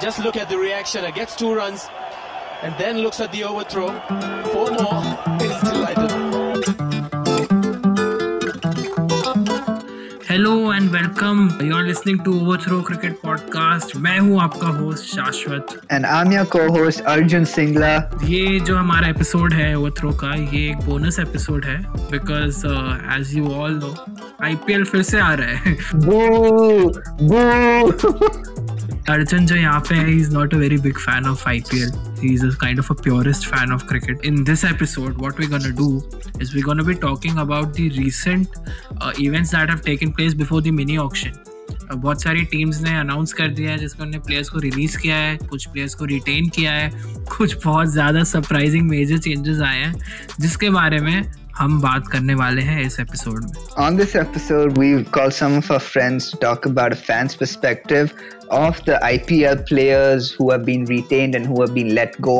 Just look at the reaction. It gets two runs and then looks at the overthrow. Four more. He's delighted. Hello and welcome you are listening to overthrow cricket podcast मैं हूं आपका host शाश्वत And I'm your co-host Arjun Singla. ये जो हमारा episode है overthrow का ये एक बोनस एपिसोड है because as you all know IPL फिर से आ रहा है Boo! Boo! अर्जुन जो यहाँ पे है is not a very big fan of I P L he is a kind of a purest fan of cricket in this episode what we gonna do is we gonna be talking about the recent events that have taken place before the mini auction बहुत सारी teams ने announce कर दिया है, जिसमें उन्होंने players को release किया है, कुछ प्लेयर्स को रिटेन किया है, कुछ बहुत ज़्यादा सरप्राइजिंग मेजर चेंजेस आए हैं, जिसके बारे में हम बात करने वाले हैं इस एपिसोड में On this episode, we've called some of our friends to talk about a fan's perspective of the IPL players who have been retained and who have been let go.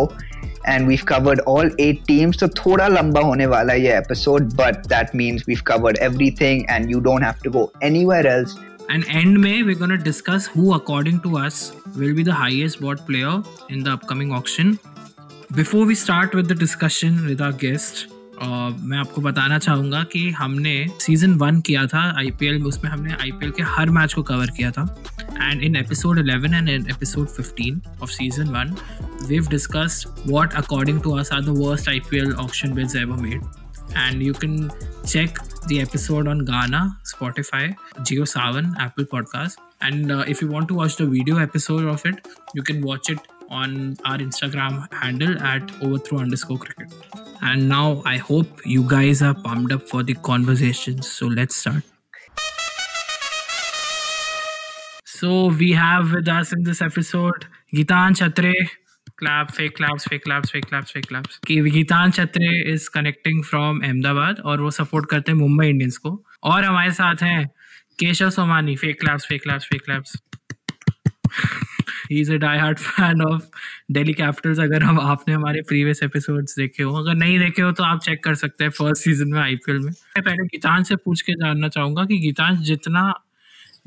And we've covered all eight teams. So thoda lamba hone wala ye episode, but that means we've covered everything and you don't have to go anywhere else. And end में we're going to discuss who according to us will be the highest bought player in the upcoming auction. Before we start with the discussion with our guest, और मैं आपको बताना चाहूँगा कि हमने season one किया था आईपीएल में, उसमें हमने आईपीएल के हर मैच को कवर किया था। And in episode 11 and in episode 15 of season one we discuss what according to are the worst IPL auction buys ever made and you can check the episode on Gaana Spotify Jio Saavn Apple podcast and if you want to watch the video episode of it you can watch it on our Instagram handle at overthrow underscore cricket. And now I hope you guys are pumped up for the conversations. So let's start. So we have with us in this episode Gitan Chatre. Clap, fake claps, fake claps, fake claps, fake claps. Geetan Chhatre is connecting from Ahmedabad और वो support करते हैं Mumbai Indians को और हमारे साथ हैं Keshav Somani fake claps fake claps fake claps he is a die hard fan of Delhi Capitals अगर हम आपने हमारे प्रीवियस एपिसोड्स देखे हो। अगर नहीं देखे हो तो आप चेक कर सकते हैं फ़र्स्ट सीज़न में आईपीएल में। मैं पहले गीतान से पूछ के जानना चाहूँगा कि गीतान जितना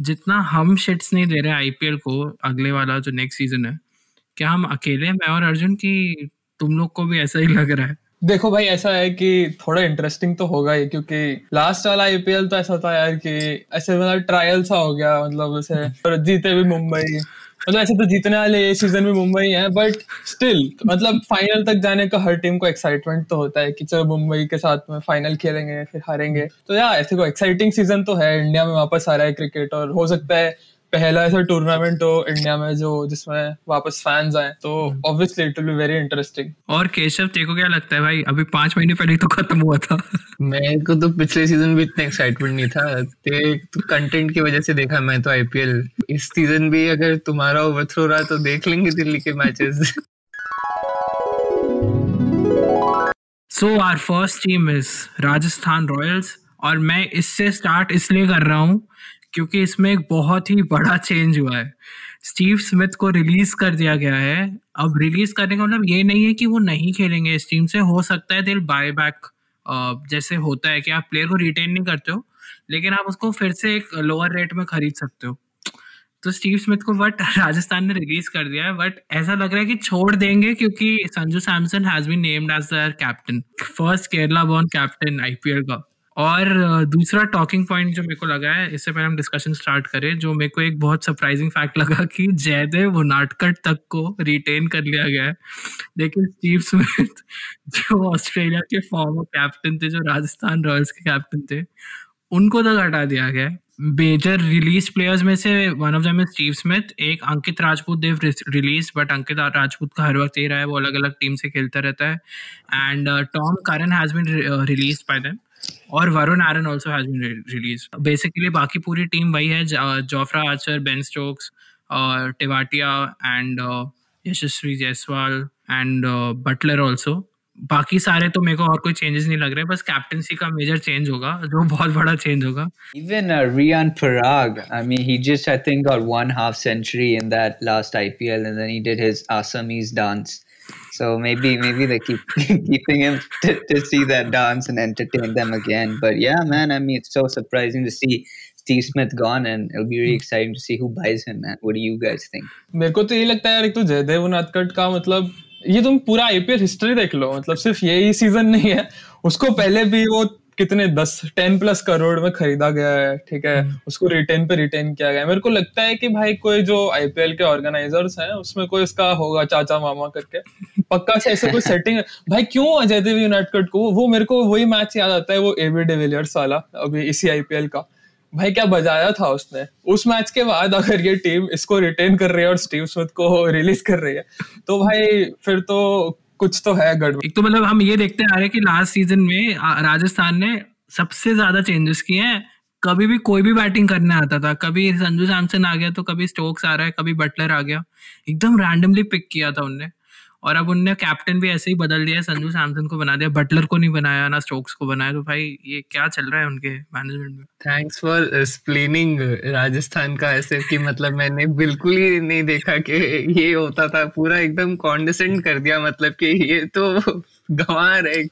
जितना हम शिट्स नहीं दे रहे आईपीएल को अगले वाला जो नेक्स्ट सीज़न है, क्या हम अकेले मैं और अर्जुन की तुम लोग को भी ऐसा ही लग रहा है। देखो भाई, ऐसा है कि थोड़ा इंटरेस्टिंग तो होगा ही, क्योंकि लास्ट वाला आईपीएल तो ऐसा था यार कि ऐसे मतलब ट्रायल सा हो गया मतलब ऐसे जीते भी मुंबई। मतलब ऐसे तो जीतने वाले सीज़न में मुंबई है बट स्टिल मतलब फाइनल तक जाने का हर टीम को एक्साइटमेंट तो होता है कि चलो मुंबई के साथ में फाइनल खेलेंगे, फिर हारेंगे। तो यार ऐसे को एक्साइटिंग सीज़न तो है इंडिया में वापस आ रहा है क्रिकेट और हो सकता है पहला ऐसा टूर्नामेंट हो इंडिया में जो जिसमें वापस फैंस आए तो obviously it will be very interesting और केशव तेरे को क्या लगता है भाई? अभी पाँच महीने पहले तो खत्म हुआ था। मेरे को तो पिछले सीज़न भी इतना एक्साइटमेंट नहीं था। ते तो कंटेंट की वजह से देखा मैं तो आईपीएल इस सीज़न भी अगर तुम्हारा ओवरथ्रो रहा तो देख लेंगे दिल्ली के matches so our first team is Rajasthan Royals और मैं इससे स्टार्ट इसलिए कर रहा हूँ क्योंकि इसमें एक बहुत ही बड़ा चेंज हुआ है। स्टीव स्मिथ को रिलीज़ कर दिया गया है। अब रिलीज़ करने का मतलब ये नहीं है कि वो नहीं खेलेंगे इस टीम से। हो सकता है दिल बाय बैक जैसे होता है कि आप प्लेयर को रिटेन नहीं करते हो, लेकिन आप उसको फिर से एक लोअर रेट में खरीद सकते हो। तो स्टीव स्मिथ को बट राजस्थान ने रिलीज़ कर दिया है। बट ऐसा लग रहा है कि छोड़ देंगे क्योंकि Sanju Samson has been named as the captain first Kerala born captain IPL का। और दूसरा टॉकिंग पॉइंट जो मेरे को लगा है, इससे पहले हम डिस्कशन स्टार्ट करें, जो मेरे को एक बहुत सरप्राइजिंग फैक्ट लगा कि जयदेव नाटकट तक को रिटेन कर लिया गया है। लेकिन स्टीव स्मिथ जो ऑस्ट्रेलिया के फॉर्मर कैप्टन थे, जो राजस्थान रॉयल्स के कैप्टन थे, उनको तक हटा दिया गया है। मेजर रिलीज़ प्लेयर्स में से one of them Steve Smith एक Ankit Rajpoot they've release but Ankit Rajpoot का हर वक्त ये रहा है, वो अलग अलग टीम से खेलता रहता है। And Tom Curran has been release by them और Varun Aaron also has been release basically बाकी पूरी टीम वही है Jofra Archer Ben Stokes Tewatia and Yashasvi Jaiswal and Buttler also बाकी सारे तो मेरे को और कोई चेंजेस नहीं लग रहे बस कैप्टनसी का मेजर चेंज होगा जो बहुत बड़ा चेंज होगा। Even uh, Rian Parag, I mean, he just, I think, got one half century in that last IPL and then he did his Assamese dance. So maybe maybe they keep keeping him to, to see that dance and entertain them again. But yeah, man, I mean, it's so surprising to see Steve Smith gone, and it'll be really exciting to see who buys him. Man. What do you guys think? मेरे को तो ये लगता है यार एक तो जयदेव उनादकट का मतलब ये तुम पूरा आईपीएल हिस्ट्री देख लो मतलब सिर्फ यही सीजन नहीं है उसको पहले भी वो कितने दस टेन प्लस करोड़ में खरीदा गया है ठीक है? उसको रिटेन पे रिटेन किया गया है। मेरे को लगता है कि भाई कोई जो आईपीएल के ऑर्गेनाइजर्स हैं उसमें कोई इसका होगा चाचा मामा करके। पक्का से ऐसे कोई सेटिंग है? भाई क्यों अजय देव यूनाइटेड को? वो मेरे को वही मैच याद आता है वो एबी डिविलियर्स वाला अभी इसी आईपीएल का। भाई क्या बजाया था उसने? उस मैच के बाद अगर ये टीम इसको रिटेन कर रही है और स्टीव स्मिथ को रिलीज़ कर रही है तो भाई फिर तो कुछ तो है गड़बड़। एक तो मतलब हम ये देखते आ रहे हैं कि लास्ट सीज़न में राजस्थान ने सबसे ज़्यादा चेंजेस किए हैं। कभी भी कोई भी बैटिंग करने आता था। कभी संजू सैमसन आ गया तो कभी स्टोक्स आ रहा है, कभी बटलर आ गया। एकदम रैंडमली पिक किया था उनने। और अब उनने कैप्टन भी ऐसे ही बदल दिया, संजू सैमसन को बना दिया बटलर को नहीं बनाया, ना स्टोक्स को बनाया तो भाई ये क्या चल रहा है उनके मैनेजमेंट में? थैंक्स फॉर स्प्लेनिंग राजस्थान का ऐसे कि मतलब मैंने बिल्कुल ही नहीं देखा कि ये होता था, पूरा एकदम कॉन्डिसेंट कर दिया मतलब कि ये तो गंवार है।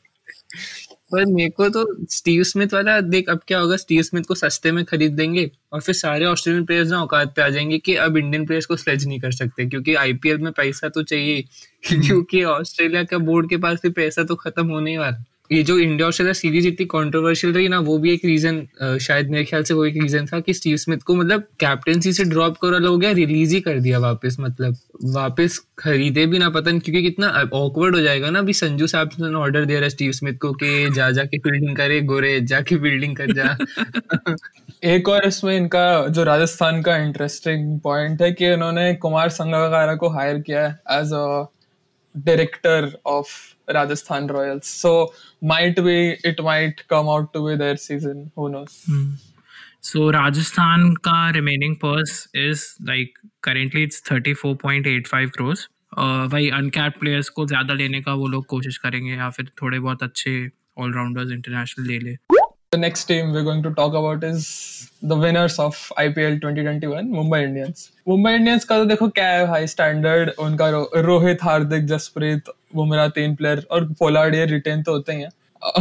पर मेरे को तो स्टीव स्मिथ वाला देख अब क्या होगा स्टीव स्मिथ को सस्ते में खरीद देंगे और फिर सारे ऑस्ट्रेलियन प्लेयर्स ना औकात पे आ जाएँगे कि अब इंडियन प्लेयर्स को स्लेज नहीं कर सकते क्योंकि आईपीएल में पैसा तो चाहिए हम्म। क्योंकि ऑस्ट्रेलिया के बोर्ड के पास भी पैसा तो खत्म होने वाला ये जो इंडिया ऑस्ट्रेलिया सीरीज़ इतनी कंट्रोवर्शियल रही ना, वो भी एक रीजन शायद मेरे ख्याल से वो एक रीजन था कि स्टीव स्मिथ को मतलब कैप्टनसी से ड्रॉप कर हो गया रिलीज़ ही कर दिया वापस मतलब वापस खरीदे भी ना, पता क्योंकि कितना ऑकवर्ड हो जाएगा ना, अभी संजू साहब ने ऑर्डर दे रहा है स्टीव स्मिथ को कि जा जा के फील्डिंग करे, गोरे, जाके फील्डिंग कर जा। एक और इसमें इनका, जो राजस्थान का इंटरेस्टिंग पॉइंट है कि उन्होंने कुमार संगकारा को हायर किया है as a director of Rajasthan Royals. So might be it might come out to be their season. Who knows? Hmm. So Rajasthan ka remaining purse is like currently it's 34.85 crores. भाई uncap players को ज़्यादा लेने का वो लोग कोशिश करेंगे या फिर थोड़े बहुत अच्छे ऑलराउंडर्स इंटरनेशनल ले ले The next team we're going to talk about is the winners of IPL 2021, Mumbai Indians. Mumbai Indians का तो देखो क्या है भाई स्टैंडर्ड उनका रोहित हार्दिक जसप्रीत बुमराह तीन प्लेयर और पोलार्ड ये रिटेन तो होते ही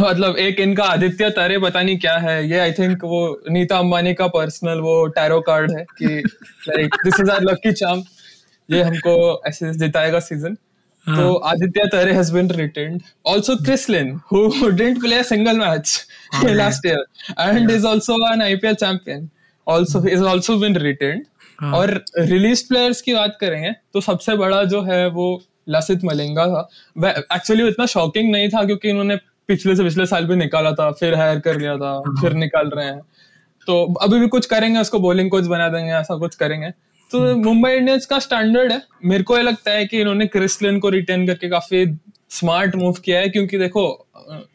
मतलब एक इनका आदित्य तारे पता नहीं क्या है। ये आई थिंक वो नीता अंबानी का पर्सनल वो टैरो कार्ड है कि like this is our lucky charm ये हमको ऐसे जिताएगा सीज़न तो हाँ। Aditya Tare has been retained also Chris Lynn who didn't play a single match last year and is also an IPL champion also is also been retained और release players की बात करेंगे तो सबसे बड़ा जो है वो लसित मलिंगा था। वह एक्चुअली इतना शॉकिंग नहीं था क्योंकि इन्होंने पिछले से पिछले साल भी निकाला था फिर हायर कर लिया था हाँ। फिर निकाल रहे हैं। तो अभी भी कुछ करेंगे उसको बॉलिंग कोच बना देंगे ऐसा कुछ करेंगे। तो मुंबई इंडियंस का स्टैंडर्ड है। मेरे को ये लगता है कि इन्होंने क्रिस्लिन को रिटेन करके काफ़ी स्मार्ट मूव किया है क्योंकि देखो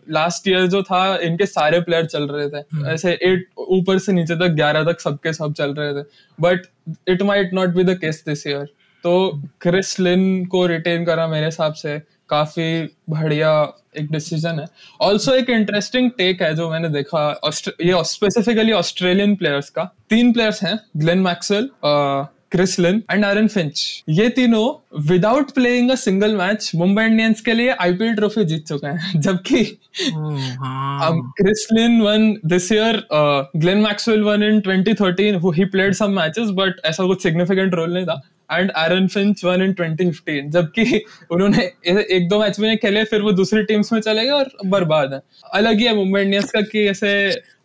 लास्ट ईयर जो था इनके सारे प्लेयर चल रहे थे। हम्म। ऐसे एट ऊपर से नीचे तक ग्यारह तक सबके सब चल रहे थे। But it might not be the case this year तो क्रिस लिन को रिटेन करा मेरे हिसाब से काफ़ी बढ़िया एक डिसीज़न है। ऑल्सो एक इंटरेस्टिंग टेक है जो मैंने देखा ये स्पेसिफिकली ऑस्ट्रेलियन प्लेयर्स का। तीन प्लेयर्स हैं Glenn Maxwell Chris Lynn and Aaron Finch ये तीनों without playing a single match Mumbai Indians के लिए आईपीएल ट्रॉफी जीत चुके हैं। जबकि Chris Lynn won this year Glenn Maxwell won in 2013 he played some matches but ऐसा कुछ सिग्निफिकेंट रोल नहीं था। And Aaron Finch won in 2015 जबकि उन्होंने एक दो मैच में खेले फिर वो दूसरी टीम्स में चले गए और बर्बाद है। अलग ही है मुंबई इंडियंस का कि ऐसे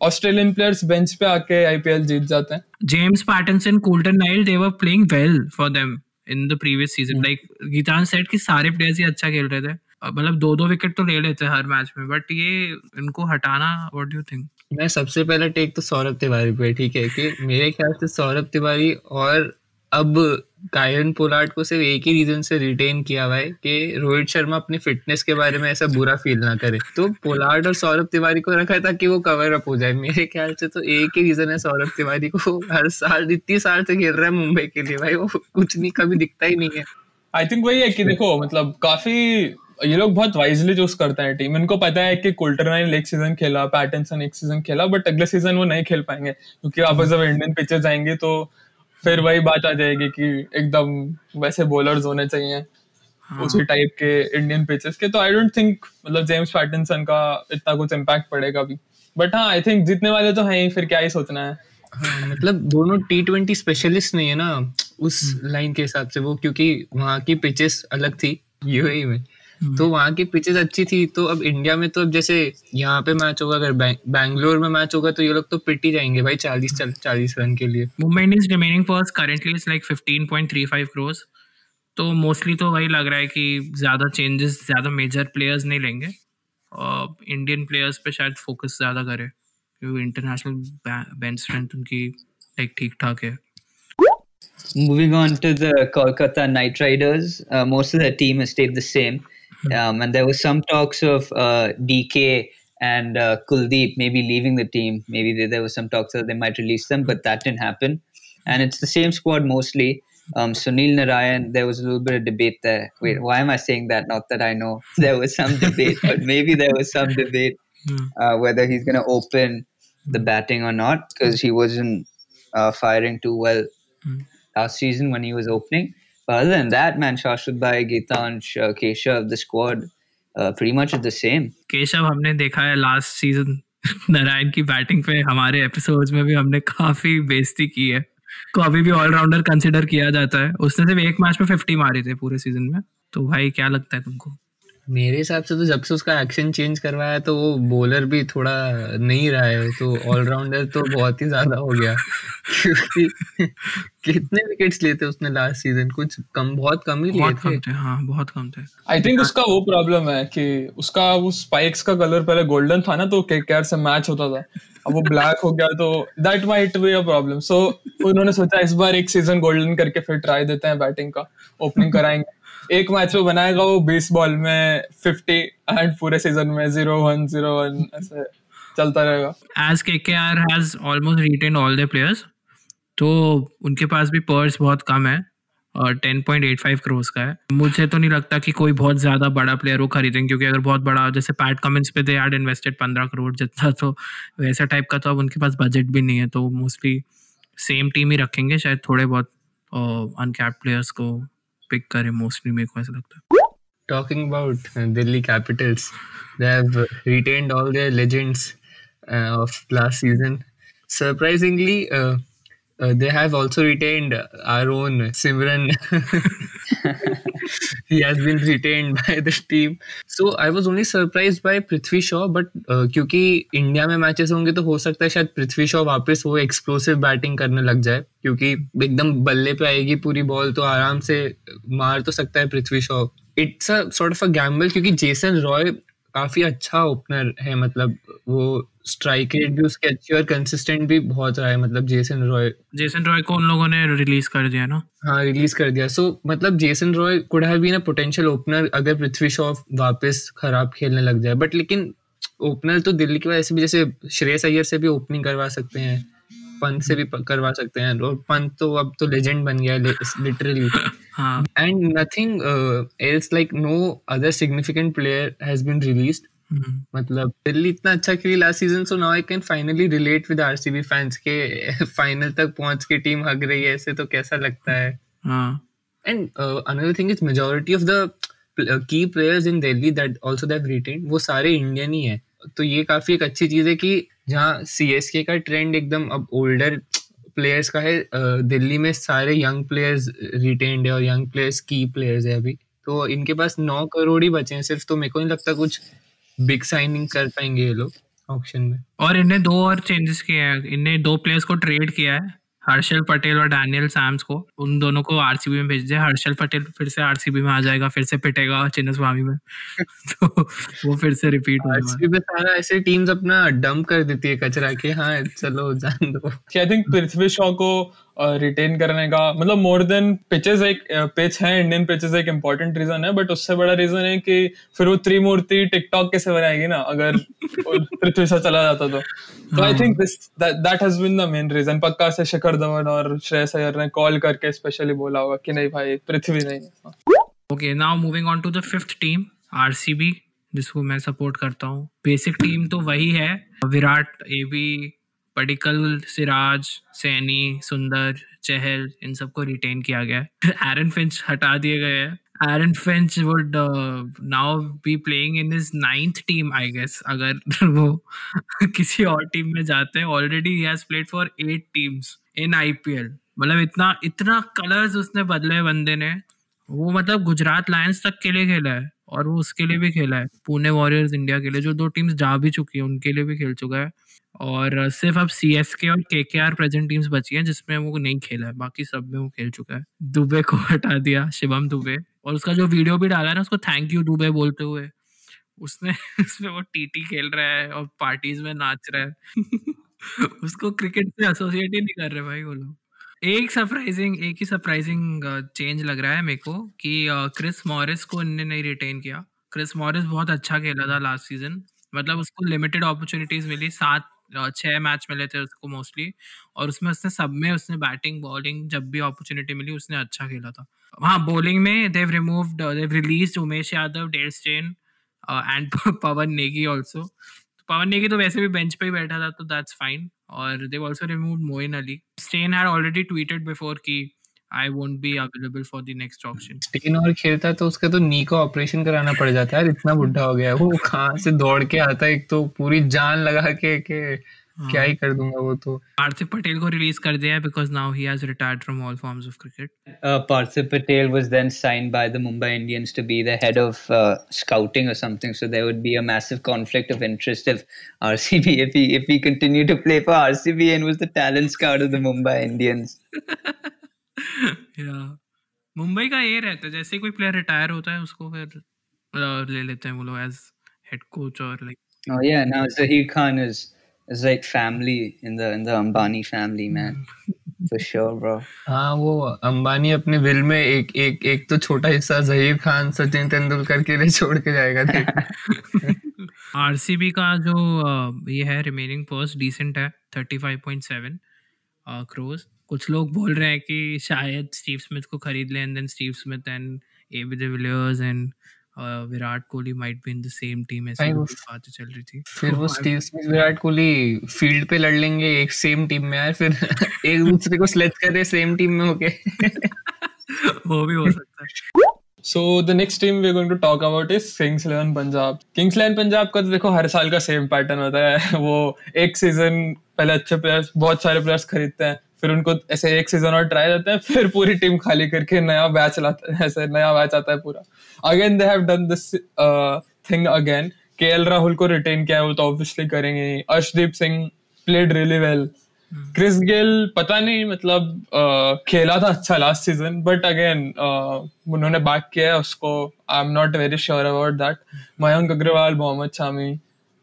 ऑस्ट्रेलियन प्लेयर्स बेंच पे आके आईपीएल जीत जाते हैं। James Pattinson Coulter Nile they were playing well for them in the previous season like Geetan said कि सारे प्लेयर्स ही अच्छा खेल रहे थे। मतलब दो दो विकेट तो ले लेते हैं हर मैच में बट ये इनको हटाना व्हाट डू यू थिंक मैं सबसे पहला टेक तो सौरभ तिवारी पे ठीक है कि मेरे ख्याल से सौरभ तिवारी और अब कायन पोलार्ड को सिर्फ़ एक ही रीजन से रिटेन किया हुआ है कि रोहित शर्मा अपनी फिटनेस के बारे में ऐसा बुरा फील ना करे। तो पोलार्ड और सौरभ तिवारी को रखा है ताकि वो कवर अप हो जाए। मेरे ख्याल से तो एक ही रीजन है सौरभ तिवारी को हर साल, इतनी साल से खेल रहा है मुंबई के लिए। भाई, वो कुछ नहीं, कभी दिखता ही नहीं है। आई थिंक वही है कि देखो मतलब काफ़ी, ये लोग बहुत वाइजली चूज़ करते हैं टीम इनको पता है कि कुल्टरनाइन एक सीज़न खेला पैटनसन एक सीज़न खेला बट अगले सीज़न वो नहीं खेल पाएँगे। क्योंकि वापस जब इंडियन पिचेस आएँगे तो फिर वही बात आ जाएगी कि एकदम वैसे बॉलर्स होने चाहिए हाँ. उसी टाइप के इंडियन पिचेस के तो आई डोंट थिंक मतलब जेम्स पैटिनसन का इतना कुछ इम्पैक्ट पड़ेगा भी बट हाँ आई थिंक जीतने वाले तो हैं ही फिर क्या ही सोचना है हाँ मतलब दोनों टी ट्वेंटी स्पेशलिस्ट नहीं है ना उस लाइन हम्म। के हिसाब से वो क्योंकि वहाँ की पिचेस अलग थी यूएई में हम्म। तो वहाँ की पिचेस अच्छी थी। तो अब इंडिया में तो अब जैसे यहाँ पे मैच होगा अगर बैंगलोर में मैच होगा तो ये लोग तो पिट ही जाएँगे भाई चालीस चालीस रन के लिए। Mumbai Indians remaining first currently is like 15.35 crores तो मोस्टली तो वही लग रहा है कि ज़्यादा चेंजेस ज़्यादा मेजर प्लेयर्स नहीं लेंगे। और इंडियन प्लेयर्स पे शायद फोकस ज़्यादा करे क्योंकि इंटरनेशनल बेंच स्ट्रेंथ उनकी लाइक ठीक ठाक है। Moving on to the Kolkata Knight Riders, uh, most of their team has stayed the same. Um, and there was some talks of uh, DK and uh, Kuldeep maybe leaving the team. Maybe there, there was some talks that they might release them, but that didn't happen. And it's the same squad mostly. Um, Sunil Narayan, there was a little bit of debate there. Wait, why am I saying that? Not that I know there was some debate, but maybe there was some debate uh, whether he's going to open the batting or not because he wasn't uh, firing too well last season when he was opening. But other than that, man, Shashwat Bhai, Gitansh, uh, Keshav, the squad, uh, pretty much the same. Keshav हमने देखा है last season Narayan की batting पे हमारे episodes में भी हमने काफ़ी बेइज्जती की है। को अभी भी ऑलराउंडर कंसिडर किया जाता है। उसने सिर्फ़ एक मैच में 50 मारी थे पूरे सीज़न में। तो भाई क्या लगता है तुमको? मेरे हिसाब से तो जब से उसका एक्शन चेंज करवाया तो वो बॉलर भी थोड़ा नहीं रहा है तो ऑलराउंडर तो बहुत ही ज़्यादा हो गया। क्योंकि कितने विकेट्स थे उसने लास्ट सीज़न कुछ कम बहुत कम ही लिए थे। थे हाँ बहुत कम थे। आई थिंक उसका वो प्रॉब्लम है कि उसका वो स्पाइक्स का कलर पहले गोल्डन था ना तो केकेआर से मैच होता था। अब वो ब्लैक हो गया तो that might be a problem so उन्होंने सोचा इस बार एक सीज़न गोल्डन करके फिर ट्राई देते हैं बैटिंग का ओपनिंग कराएँगे। एक मैच में बनाएगा वो बीस बॉल में फिफ्टी एंड पूरे सीज़न में ज़ीरो वन ज़ीरो वन ऐसे चलता रहेगा। As K K R has almost retain all the players तो उनके पास भी पर्स बहुत कम है और 10.85 करोड़ का है। मुझे तो नहीं लगता कि कोई बहुत ज़्यादा बड़ा प्लेयर वो खरीदेंगे क्योंकि अगर बहुत बड़ा, जैसे पैट कमिंस पे दे हैड इन्वेस्टेड 15 करोड़ जितना तो वैसा टाइप का तो अब उनके पास बजट भी नहीं है तो मोस्टली सेम टीम ही रखेंगे शायद थोड़े बहुत अनकैप प्लेयर्स को। पिक करे मोस्टली मेरे को ऐसा लगता है। Talking about Delhi Capitals they have retained all their legends of last season surprisingly they have also retained our own Shimron he has been retained by the team. So I was only surprised by Prithvi Shaw, but uh, क्योंकि India में matches होंगे तो हो सकता है शायद पृथ्वी शॉ वापस वो एक्सप्लोसिव बैटिंग करने लग जाए क्योंकि एकदम बल्ले पे आएगी पूरी बॉल तो आराम से मार तो सकता है Prithvi Shaw it's a sort of a gamble क्योंकि जेसन रॉय काफ़ी अच्छा ओपनर है मतलब वो स्ट्राइक रेट भी उसकी अच्छी और कंसिस्टेंट भी बहुत रहा है मतलब जेसन रॉय जेसन रॉय को उन लोगों ने रिलीज़ कर दिया ना? हाँ रिलीज़ कर दिया। सो so, मतलब Jason Roy could have been a potential opener अगर पृथ्वी शॉ वापस खराब खेलने लग जाए। बट लेकिन ओपनर तो दिल्ली की वजह से भी जैसे श्रेयस अय्यर से भी ओपनिंग करवा सकते हैं। पंत से भी करवा सकते हैं। और पंत तो अब तो लेजेंड बन गया है लिटरली हाँ। Uh, else like no other significant player has been released हम्म, मतलब दिल्ली इतना अच्छा खेली last season so now I can finally relate with RCB fans के फाइनल तक पहुँच के टीम हग रही है ऐसे तो कैसा लगता है? And another thing is majority of the key players in Delhi that also they have retained वो सारे इंडियन ही है। तो ये काफ़ी एक अच्छी चीज़ है कि जहाँ सीएसके का ट्रेंड एकदम अब ओल्डर प्लेयर्स का है दिल्ली में सारे यंग प्लेयर्स रिटेन्ड है और यंग प्लेयर्स की प्लेयर्स है अभी। तो इनके पास नौ करोड़ ही बचे हैं सिर्फ़ तो मेरे को नहीं लगता कुछ बिग साइनिंग कर पाएँगे ये लोग ऑप्शन में। और इनने दो और चेंजेस किए हैं। इनने दो प्लेयर्स को ट्रेड किया है हर्षल पटेल और डैनियल सैम्स को। उन दोनों को आरसीबी में भेज दिया। हर्षल पटेल फिर से आरसीबी में आ जाएगा फिर से पिटेगा चिन्ह स्वामी में। तो वो फिर से रिपीट है। आरसीबी में सारा ऐसे टीम्स अपना डंप कर देती है कचरा के हाँ चलो जान दो। आई थिंक पृथ्वी शॉ को रिटेन करने का मतलब मोर देन पिचेस एक पिच है इंडियन पिचेस एक इम्पोर्टेंट रीजन है बट उससे बड़ा रीजन है कि फिर वो त्रिमूर्ति टिकटॉक कैसे बनाएगी ना, अगर पृथ्वी शॉ चला जाता तो। तो I think this that has been the main reason पक्का से शिखर धवन और श्रेयस अय्यर ने कॉल करके स्पेशली बोला होगा कि नहीं भाई, पृथ्वी नहीं okay now moving on to the fifth team RCB जिसको मैं सपोर्ट करता हूँ। बेसिक टीम तो वही है, विराट एबी पडिकल सिराज सैनी सुंदर चहल इन सबको रिटेन किया गया है एरन फिंच हटा दिए गए हैं Aaron Finch would uh, now be playing in his ninth team, I guess. अगर वो किसी और टीम में जाते हैं already he has played for eight teams in IPL. मतलब इतना इतना कलर्स उसने बदले बंदे ने वो मतलब गुजरात लायंस तक के लिए खेला है और वो उसके लिए भी खेला है। पुणे वॉरियर्स इंडिया के लिए, जो दो टीम्स जा भी चुकी है, उनके लिए भी खेल चुका है। और सिर्फ़ अब सी एस के और के के आर प्रेजेंट टीम्स बची हैं, जिसमें वो नहीं खेला है। बाकी सब में वो खेल चुका है। दुबे को हटा दिया, शिवम दुबे। और उसका जो वीडियो भी डाला है ना, उसको थैंक यू दुबे बोलते हुए। उसने, उसमें वो टीटी खेल रहा है और पार्टीज़ में नाच रहा है। उसको क्रिकेट से एसोसिएट ही नहीं कर रहे भाई वो लोग। एक सरप्राइजिंग एक ही सरप्राइजिंग चेंज लग रहा है मेरे को कि क्रिस मॉरिस को इनने नहीं रिटेन किया। क्रिस मॉरिस बहुत अच्छा खेला था लास्ट सीज़न मतलब उसको लिमिटेड अपॉर्चुनिटीज़ मिली, सात छह मैच मिले थे उसको मोस्टली और उसमें उसने सब में उसने बैटिंग बॉलिंग जब भी अपॉर्चुनिटी मिली, उसने अच्छा खेला था। हाँ बॉलिंग में they've removed they've release Umesh Yadav Dale Steyn and Pawan Negi also Pawan Negi तो वैसे भी बेंच पे ही बैठा था तो दैट्स फाइन और they've also remove Moeen Ali Steyn had already tweeted before की I won't be available for the next auction Steyn और खेलता तो उसका तो नी का ऑपरेशन कराना पड़ जाता है। इतना बुढ़ा हो गया वो कहाँ से दौड़ के आता है? एक तो पूरी जान लगा के के क्या ही कर दूँगा वो तो पार्थिव पटेल को रिलीज़ कर दिया है because now he has retired from all forms of cricket Uh, Parthiv Patel was then signed by the Mumbai Indians to be the head of uh, scouting or something. So there would be a massive conflict of interest if RCB, if he if he continued to play for RCB and was the talent scout of the Mumbai Indians. या मुंबई का ये रहता है जैसे कोई player retire होता है उसको फिर अ, ले लेते हैं वो लोग एज हेड कोच और like Oh yeah, now Zahir Khan is is like family in the in the Ambani family, man, for sure, bro. हाँ वो अंबानी अपने विल में एक एक एक तो छोटा हिस्सा जहीर खान सचिन तेंदुलकर के लिए छोड़ के जाएगा आरसीबी का जो ये है रिमेनिंग पोस्ट डिसेंट है 35.7 क्रोज कुछ लोग बोल रहे हैं कि शायद स्टीव स्मिथ को खरीद लें and then Steve Smith and AB de Villiers and Virat Kohli might be in the same team ऐसी वो- बातें चल रही थी। फिर वो Steve Smith Virat Kohli field पे लड़ लेंगे एक सेम टीम में यार फिर एक दूसरे को स्लेच कर रहे सेम टीम में होके। वो भी हो सकता है। So the next team we're going to talk about is Kings Eleven Punjab. Kings Eleven Punjab का तो देखो हर साल का सेम पैटर्न होता है। वो एक सीज़न पहले अच्छे प्लेयर्स बहुत सारे प्लेयर्स खरीदते हैं। फिर उनको ऐसे एक सीज़न और ट्राई देते हैं फिर पूरी टीम खाली करके नया बैच लाता है ऐसे नया बैच आता है पूरा। Again they have done this thing again K L Rahul को रिटेन किया है वो तो ऑब्वियसली करेंगे Arshdeep Singh played really well Chris Gayle पता नहीं मतलब अ, खेला था अच्छा लास्ट सीज़न बट अगेन उन्होंने बैक किया है उसको। I am not very sure about that Mayank Agarwal Mohammed Shami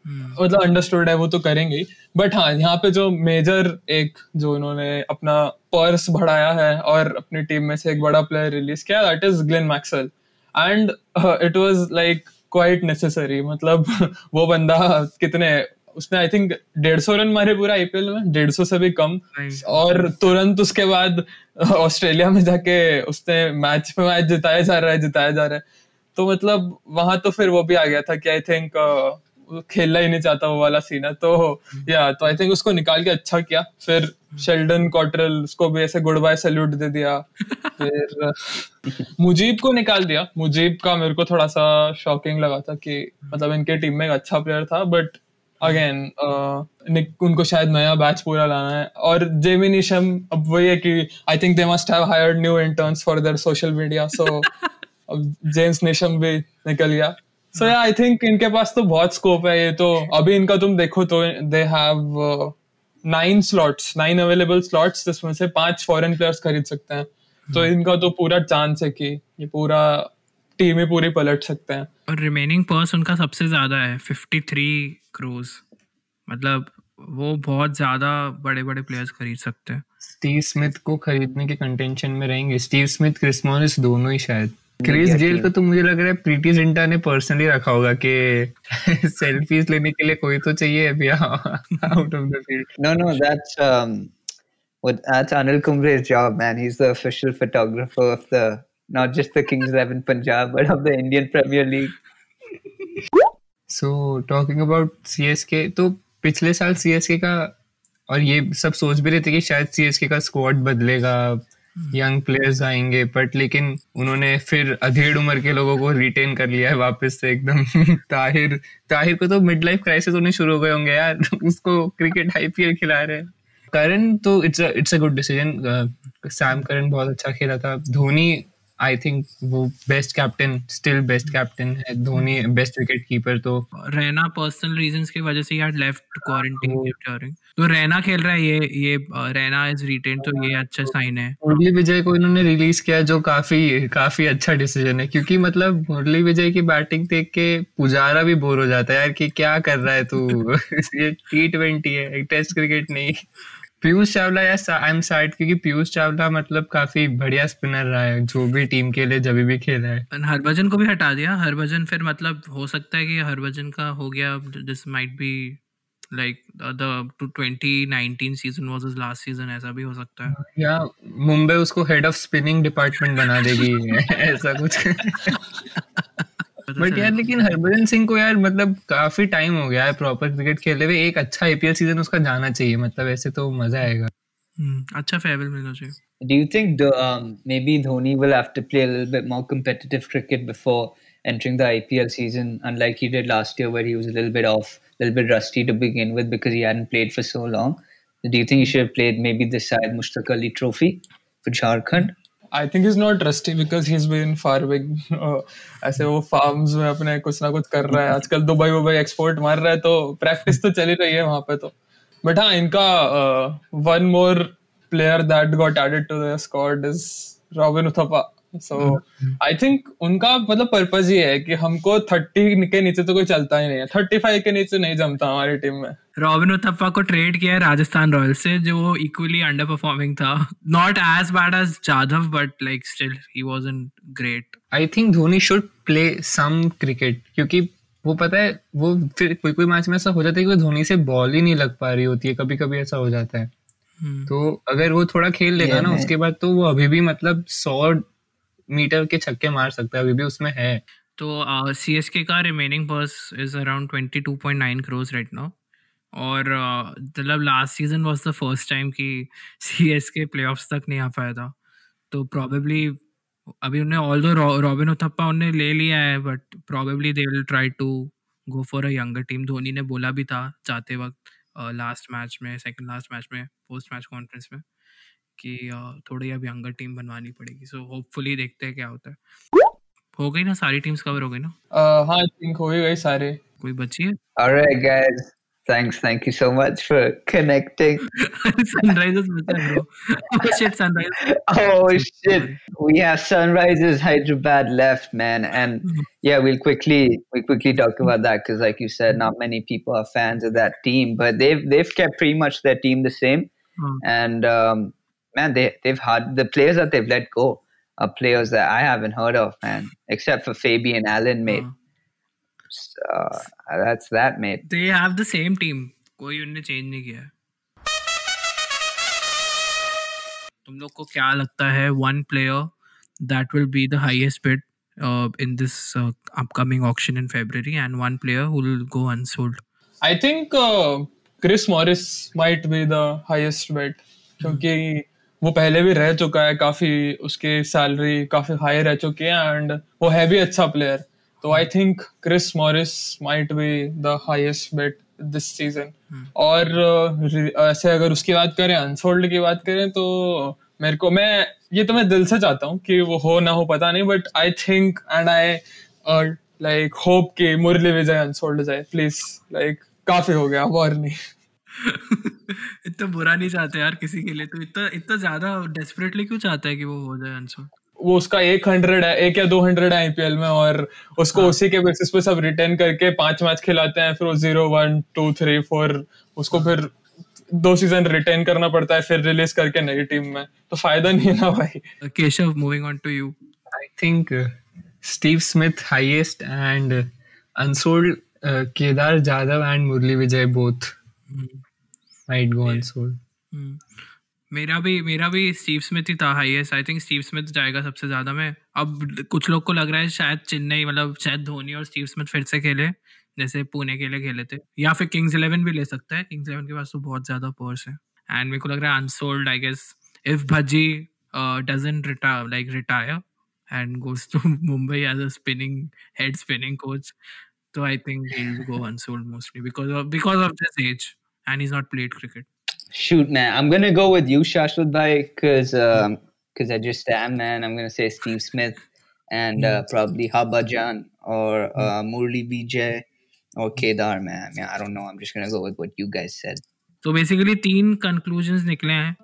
मतलब अंडरस्टूड है वो तो करेंगे बट हाँ यहाँ पे जो मेजर एक जो इन्होंने अपना पर्स बढ़ाया है और अपनी टीम में से एक बड़ा प्लेयर रिलीज़ किया that is Glenn Maxwell and it was like quite necessary मतलब वो बंदा कितने उसने आई थिंक डेढ़ सौ रन मारे पूरा आईपीएल में डेढ़ सौ से भी कम। और तुरंत उसके बाद ऑस्ट्रेलिया में जाके उसने मैच पे मैच जिताया जा रहा है जिताया जा रहा है। तो मतलब वहाँ तो फिर वो भी आ गया था कि आई थिंक खेलना ही नहीं चाहता वो वाला सीन है तो या तो आई थिंक उसको निकाल के अच्छा किया। फिर शेल्डन कॉटरल उसको भी ऐसे गुड बाय सैल्यूट दे दिया। फिर मुजीब को निकाल दिया। मुजीब का मेरे को थोड़ा सा शॉकिंग लगा था कि मतलब इनके टीम में एक अच्छा प्लेयर था बट अगेन uh, उनको शायद नया बैच पूरा लाना है। और जेमी निशम अब वही है कि I think they must have hired new interns for their social media so अब जेम्स निशम भी निकल गया। सो या आई थिंक इनके पास तो बहुत स्कोप है ये तो अभी इनका तुम देखो तो they have nine slots nine available slots जिसमें से पाँच फॉरेन प्लेयर्स खरीद सकते हैं। तो इनका तो पूरा चांस है कि ये पूरा टीम ही पूरी पलट सकते हैं। और रिमेनिंग पर्स उनका सबसे ज़्यादा है 53 क्रोज मतलब वो बहुत ज़्यादा बड़े बड़े प्लेयर्स खरीद सकते हैं। स्टीव स्मिथ को खरीदने के कंटेंशन में रहेंगे। स्टीव स्मिथ क्रिस मॉरिस दोनों ही शायद। क्रिस गेल तो, मुझे लग रहा है प्रीति जिंटा ने पर्सनली रखा होगा कि सेल्फीज लेने के लिए कोई तो चाहिए अभी out of the field no no that's would that's Anil Kumble's job man he is the official photographer of the not just the Kings 11 Punjab but of the Indian Premier League so talking about CSK तो पिछले साल CSK का और ये सब सोच भी रहे थे कि शायद सीएसके का स्क्वाड बदलेगा। यंग प्लेयर्स आएँगे बट लेकिन उन्होंने फिर अधेड़ उम्र के लोगों को रिटेन कर लिया है वापस से एकदम। ताहिर ताहिर को तो मिड लाइफ क्राइसिस होने शुरू हो गए होंगे यार। उसको क्रिकेट आईपीएल खिला रहे हैं। करण तो it's it's a good decision Sam Curran बहुत अच्छा खेला था। धोनी आई थिंक वो best captain still best captain है धोनी बेस्ट विकेट कीपर तो रहना पर्सनल रीजंस की वजह से यार लेफ़्ट क्वारंटीन ड्यूरिंग तो रहना खेल रहा है ये ये रहना इज़ रिटेन तो ये अच्छा साइन है। मुरली विजय को इन्होंने रिलीज़ किया जो काफ़ी काफ़ी अच्छा डिसीज़न है क्योंकि मतलब मुरली विजय की बैटिंग देख के पुजारा भी बोर हो जाता है यार कि क्या कर रहा है तू? ये टी ट्वेंटी है टेस्ट क्रिकेट नहीं। पीयूष चावला या आई एम सैड क्योंकि पीयूष चावला मतलब काफ़ी बढ़िया स्पिनर रहा है जो भी टीम के लिए जब भी खेला है। हरभजन को भी हटा दिया। हरभजन फिर मतलब हो सकता है कि हरभजन का हो गया this might be like the two 2019 season was his last season ऐसा भी हो सकता है। या मुंबई उसको हेड ऑफ़ स्पिनिंग डिपार्टमेंट बना देगी ऐसा कुछ। बट यार लेकिन हरभजन सिंह को यार मतलब काफ़ी टाइम हो गया है प्रॉपर क्रिकेट खेले हुए एक अच्छा आईपीएल सीज़न उसका जाना चाहिए मतलब ऐसे तो मज़ा आएगा अच्छा फेयरवेल मिलना चाहिए Do you think the, um, maybe Dhoni will have to play a little bit more competitive cricket before entering the IPL season, unlike he did last year, where he was a little bit off, a little bit rusty to begin with because he hadn't played for so long? Do you think he should have played maybe the Syed Mushtaq Ali Trophy for Jharkhand? I think is not rusty because he is been farming ऐसे वो farms में अपने कुछ ना कुछ कर रहा है। आजकल दुबई वुबई एक्सपोर्ट मार रहा है तो प्रैक्टिस तो चली रही है वहाँ पे तो। बट हाँ इनका one more player that got added to the squad is Robin Uthappa so I think उनका मतलब पर्पज ये है कि हमको थर्टी के नीचे तो कोई चलता ही नहीं है। थर्टी फाइव के नीचे नहीं जमता हमारी टीम में। रॉबिन उथप्पा को ट्रेड किया है राजस्थान रॉयल्स से जो इक्वली अंडर परफॉर्मिंग था। Not as bad as Jadhav but like still he wasn't great I think Dhoni should play some cricket क्योंकि वो पता है वो फिर कोई कोई मैच में ऐसा हो जाता है कि धोनी से बॉल ही नहीं लग पा रही होती है। कभी कभी ऐसा हो जाता है। hmm. तो अगर वो थोड़ा खेल लेगा ना उसके बाद तो वो अभी भी मतलब सौ मीटर के छक्के मार सकता है, अभी भी उसमें है। तो सी एस के का remaining purse is around twenty two point nine crores right now और मतलब last season was the first time कि सी एस के प्ले तक नहीं आ पाया था। तो प्रॉबेबली अभी उन्हें ऑल दो रॉबिन उथप्पा उन्हें ले लिया है but probably they will try to go for a younger team Dhoni ने बोला भी था जाते वक्त लास्ट मैच में सेकंड लास्ट मैच में पोस्ट मैच कॉन्फ्रेंस में। कि थोड़ी अब यंगर टीम बनवानी पड़ेगी सो होपफुली देखते हैं क्या होता है हो गई ना सारी टीम्स कवर हो गई ना हाँ आई थिंक हो गई सारे कोई बची है Alright, guys. Thanks. Thank you so much for connecting. Sunrisers बचा है bro shit Sunrisers Oh shit! We have Sunrisers Hyderabad left, man, and yeah, we'll quickly we quickly talk about that because, like you said, not many people are fans of that team, but they've they've kept pretty much their team the same, and um, man, they they've had the players that they've let go are players that I haven't heard of, man, except for Fabian Allen, mate. So, uh, that's that, mate. They have the same team कोई उन्हें change नहीं किया है तुम लोग को क्या लगता है one player that will be the highest bid in this uh, upcoming auction in February and one player who will go unsold. I think uh, Chris Morris might be the highest bet क्योंकि वो पहले भी रह चुका है काफ़ी उसकी salary काफ़ी हाई रह चुकी है एंड वो है भी अच्छा प्लेयर तो I think Chris Morris might be the highest bet this season और uh, ऐसे अगर उसकी बात करें अनसोल्ड की बात करें तो मेरे को मैं ये तो मैं दिल से चाहता हूँ कि वो हो ना हो पता नहीं but I think and I like hope कि मुरली विजय अनसोल्ड जाए. प्लीज़ लाइक काफ़ी हो गया और नहीं इतना बुरा नहीं चाहते यार किसी के लिए तो इतना इतना ज़्यादा डेस्परेटली क्यों चाहता है कि वो हो जाए अनसोल्ड वो उसका एक हंड्रेड है एक या दो हंड्रेड है आईपीएल में और उसको हाँ। उसी के बेसिस पे सब रिटर्न करके पाँच मैच खिलाते हैं फिर वो zero one two three four उसको फिर दो सीज़न रिटेन करना पड़ता है फिर रिलीज़ करके नई टीम में। तो फ़ायदा नहीं है ना भाई। Keshav moving on to you I think Steve Smith Smith highest and uh, unsold uh, Kedar Jadhav and Murli Vijay both. Might go unsold. Hmm. मेरा भी मेरा भी स्टीव स्मिथ ही था highest I think Steve Smith जाएगा सबसे ज़्यादा में. अब कुछ लोग को लग रहा है शायद चेन्नई मतलब शायद धोनी और स्टीव स्मिथ फिर से खेले जैसे पुणे के लिए खेले थे. या फिर किंग्स इलेवन भी ले सकता है. किंग्स इलेवन के पास तो बहुत ज़्यादा पर्स है. एंड मेरे को लग रहा है unsold I guess if doesn't retire like retire and goes to Mumbai as a spinning head spinning coach. So I think he'll go unsold mostly because of because of this age. And he's not played cricket. Shoot, man. I'm gonna go with you, Shashwat Bhai, because because I just am, man. I'm gonna say Steve Smith and uh, probably Habajan or uh, Murli Vijay or Kedar, man. Yeah, I don't know. I'm just gonna go with what you guys said. तो basically तीन conclusions निकले हैं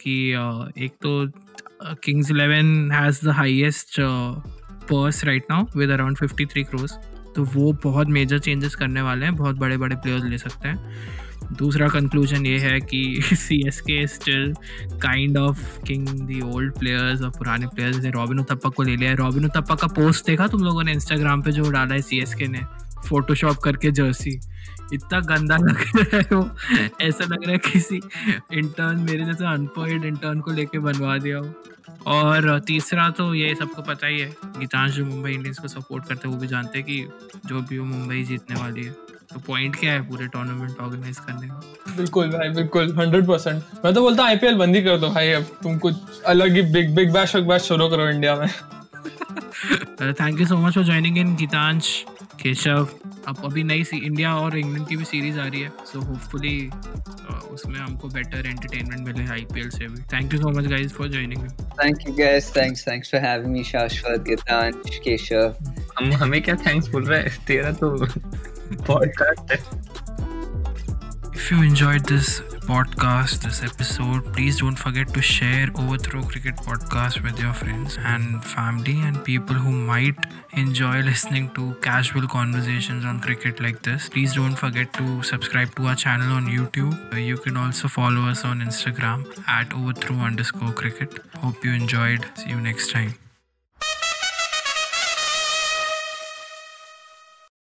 कि uh, एक तो Kings Eleven has the highest purse right now with around 53 crores तो वो बहुत मेजर चेंजेस करने वाले हैं बहुत बड़े बड़े प्लेयर्स ले सकते हैं दूसरा कंक्लूजन ये है कि C S K still kind of king the old players और पुराने प्लेयर्स जैसे रॉबिन उतप्पा को ले लिया है। रॉबिन उतप्पा का पोस्ट देखा तुम लोगों ने इंस्टाग्राम पे जो डाला है सी एस के ने? फोटोशॉप करके जर्सी इतना गंदा लग रहा है वो। ऐसा लग रहा है किसी इंटर्न मेरे जैसे अनपॉइड इंटर्न को लेके बनवा दिया हो। और तीसरा तो ये सबको पता ही है, गीतांश जो मुंबई इंडियंस को सपोर्ट करते हैं वो भी जानते हैं कि जो भी वो मुंबई जीतने वाली है। तो पॉइंट क्या है पूरे टूर्नामेंट ऑर्गेनाइज करने का बिल्कुल भाई बिल्कुल हंड्रेड परसेंट मैं तो बोलता हूँ आईपीएल बंद ही कर दो भाई अब तुम कुछ अलग ही बिग बिग बैश बैश शुरू करो इंडिया में thank you so much for joining in Geetansh Keshav अब अभी नई सी इंडिया और इंग्लैंड की भी सीरीज़ आ रही है सो so होपफुली उसमें हमको बेटर एंटरटेनमेंट मिले आईपीएल से भी thank you so much guys for joining Thank you guys. Thanks. Thanks for having me, Shashwat, Gitansh, Keshav. हम हमें क्या थैंक्स बोल रहा है तेरा तो podcast. If you enjoyed this podcast, this episode, please don't forget to share Overthrow Cricket Podcast with your friends and family and people who might enjoy listening to casual conversations on cricket like this. Please don't forget to subscribe to our channel on YouTube. You can also follow us on Instagram at overthrow underscore cricket. Hope you enjoyed. See you next time.